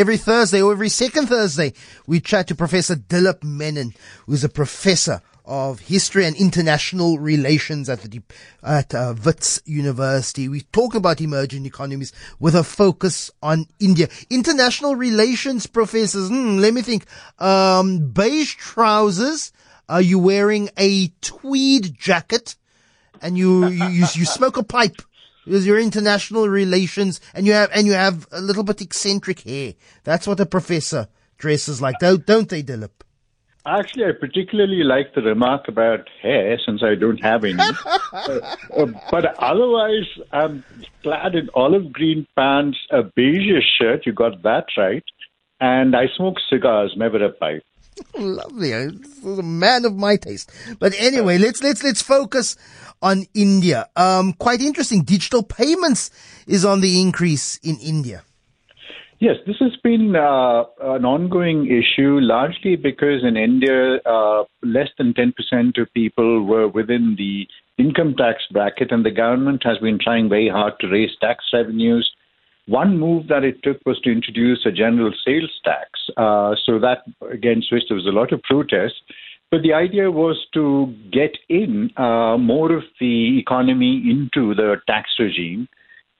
Every Thursday or every second Thursday, we chat to Professor Dilip Menon, who's a professor of history and international relations at the at uh, Wits University. We talk about emerging economies with a focus on India. International relations professors. Hmm, let me think. Um, beige trousers. Are you wearing a tweed jacket? And you you you, you smoke a pipe. Because your international relations and you have and you have a little bit eccentric hair. That's what a professor dresses like, don't don't they, Dilip? Actually, I particularly like the remark about hair since I don't have any. uh, uh, but otherwise, I'm clad in olive green pants, a beige shirt. You got that right. And I smoke cigars, never a pipe. Lovely. a man of my taste. But anyway, let's let's let's focus on India. Um, quite interesting. Digital payments is on the increase in India. Yes, this has been uh, an ongoing issue, largely because in India, uh, less than 10% of people were within the income tax bracket, and the government has been trying very hard to raise tax revenues. One move that it took was to introduce a general sales tax. Uh, so that, against which there was a lot of protest. But the idea was to get in uh, more of the economy into the tax regime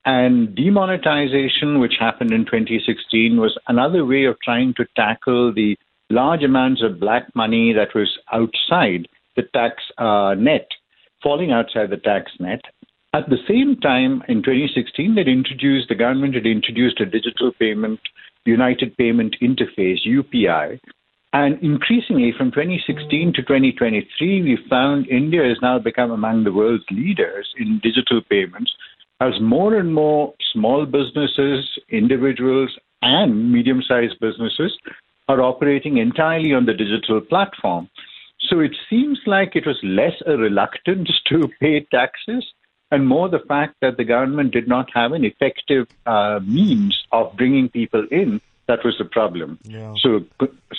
and demonetization, which happened in 2016, was another way of trying to tackle the large amounts of black money that was outside the tax uh, net, falling outside the tax net. At the same time, in 2016, they introduced the government had introduced a digital payment, United Payment Interface (UPI), and increasingly from 2016 to 2023, we found India has now become among the world's leaders in digital payments as more and more small businesses, individuals, and medium sized businesses are operating entirely on the digital platform. So it seems like it was less a reluctance to pay taxes and more the fact that the government did not have an effective uh, means of bringing people in that was the problem. Yeah. So,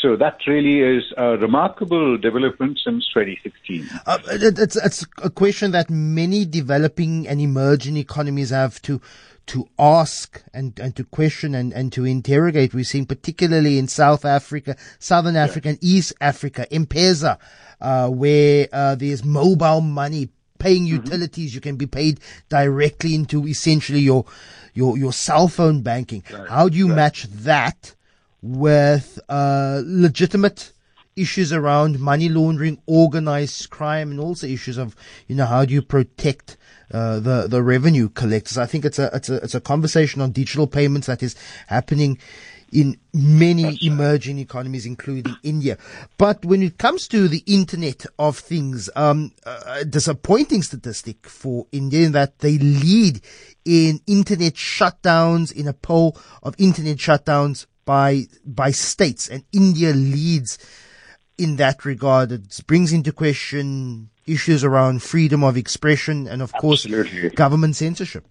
so that really is a remarkable development since 2016. Uh, it's, it's a question that many developing and emerging economies have to to ask and, and to question and, and to interrogate. We're seeing particularly in South Africa, Southern Africa, and East Africa, M-Pesa, uh, where uh, there's mobile money paying mm-hmm. utilities. Mm-hmm. You can be paid directly into essentially your your your cell phone banking. Right. How do you right. match that with uh, legitimate issues around money laundering, organized crime, and also issues of you know how do you protect uh, the the revenue collectors? I think it's a it's a it's a conversation on digital payments that is happening in many emerging economies, including India. But when it comes to the Internet of Things, um, a disappointing statistic for India in that they lead in internet shutdowns in a poll of internet shutdowns by by states, and India leads in that regard. It brings into question issues around freedom of expression and, of Absolutely. course, government censorship.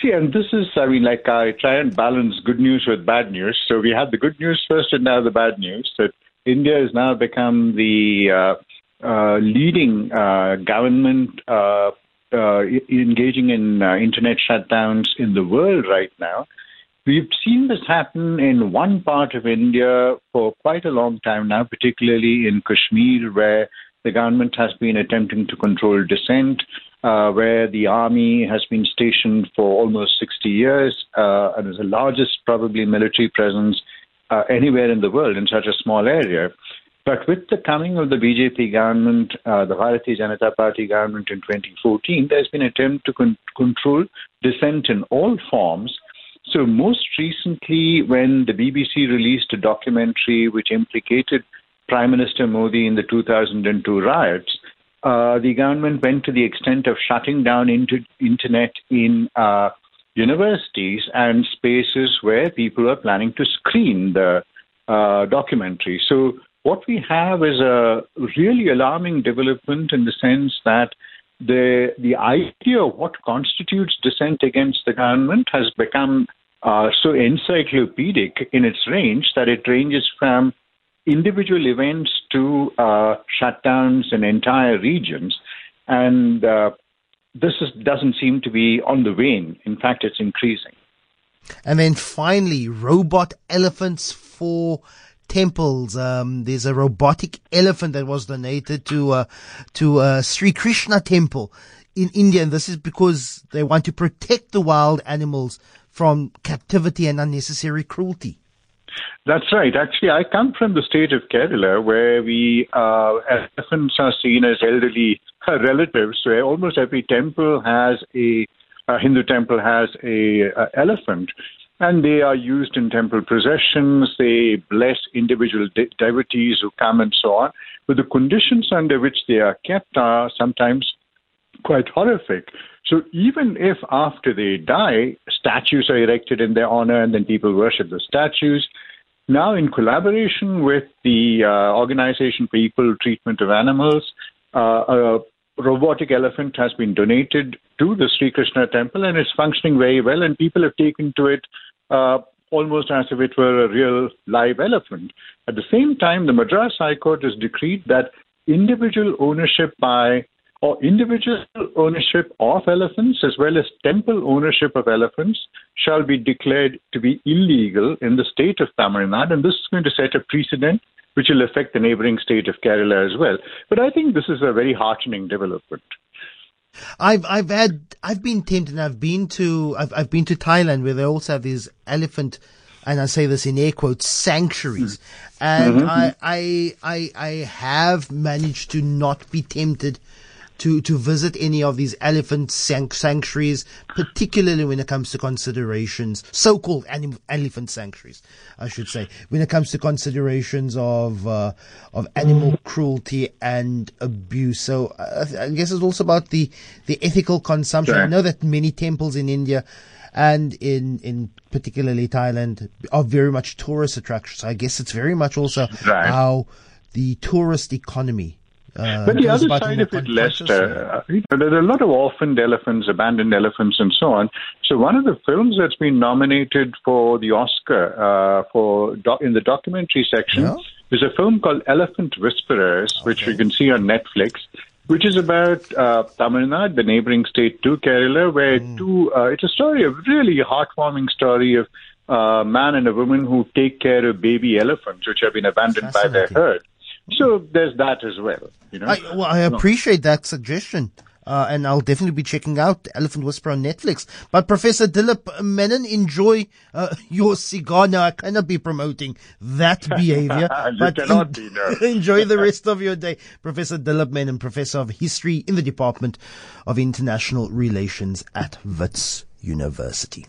See, and this is, I mean, like I try and balance good news with bad news. So we had the good news first and now the bad news that India has now become the uh, uh, leading uh, government uh, uh, engaging in uh, internet shutdowns in the world right now. We've seen this happen in one part of India for quite a long time now, particularly in Kashmir, where the government has been attempting to control dissent uh, where the army has been stationed for almost 60 years uh, and is the largest, probably, military presence uh, anywhere in the world in such a small area. But with the coming of the BJP government, uh, the Bharatiya Janata Party government in 2014, there's been an attempt to con- control dissent in all forms. So, most recently, when the BBC released a documentary which implicated Prime Minister Modi in the 2002 riots, uh, the government went to the extent of shutting down inter- internet in uh, universities and spaces where people are planning to screen the uh, documentary. So, what we have is a really alarming development in the sense that the the idea of what constitutes dissent against the government has become uh, so encyclopedic in its range that it ranges from individual events to uh, shutdowns in entire regions. And uh, this is, doesn't seem to be on the wane. In fact, it's increasing. And then finally, robot elephants for temples. Um, there's a robotic elephant that was donated to uh, to uh, Sri Krishna temple in India, and this is because they want to protect the wild animals from captivity and unnecessary cruelty. That's right. Actually, I come from the state of Kerala where we uh, elephants are seen as elderly relatives. Where almost every temple has a, a Hindu temple has a, a elephant, and they are used in temple processions. They bless individual de- devotees who come and so on. But the conditions under which they are kept are sometimes quite horrific. So even if after they die, statues are erected in their honor and then people worship the statues, now in collaboration with the uh, Organization for Equal Treatment of Animals, uh, a robotic elephant has been donated to the Sri Krishna temple and it's functioning very well and people have taken to it uh, almost as if it were a real live elephant. At the same time, the Madras High Court has decreed that individual ownership by or individual ownership of elephants as well as temple ownership of elephants shall be declared to be illegal in the state of Tamil Nadu. And this is going to set a precedent which will affect the neighboring state of Kerala as well. But I think this is a very heartening development. I've I've had I've been tempted. I've been to I've I've been to Thailand where they also have these elephant, and I say this in air quotes sanctuaries, and mm-hmm. I I I I have managed to not be tempted to, to visit any of these elephant sanctuaries, particularly when it comes to considerations, so-called anim- elephant sanctuaries, I should say, when it comes to considerations of, uh, of animal cruelty and abuse. So uh, I guess it's also about the, the ethical consumption. Sure. I know that many temples in India and in, in particularly Thailand are very much tourist attractions. So I guess it's very much also right. how the tourist economy uh, but the other side of it, Lester, uh, you know, there are a lot of orphaned elephants, abandoned elephants, and so on. So one of the films that's been nominated for the Oscar uh, for doc- in the documentary section yeah. is a film called Elephant Whisperers, okay. which you can see on Netflix. Which is about uh, Tamil Nadu, the neighboring state to Kerala, where mm. two. Uh, it's a story, a really heartwarming story of a man and a woman who take care of baby elephants, which have been abandoned by their herd. So there's that as well. You know. I, well, I appreciate that suggestion. Uh, and I'll definitely be checking out Elephant Whisperer on Netflix. But Professor Dilip Menon, enjoy uh, your cigar. Now, I cannot be promoting that behavior, but in, be, no. enjoy the rest of your day. Professor Dilip Menon, Professor of History in the Department of International Relations at Wits University.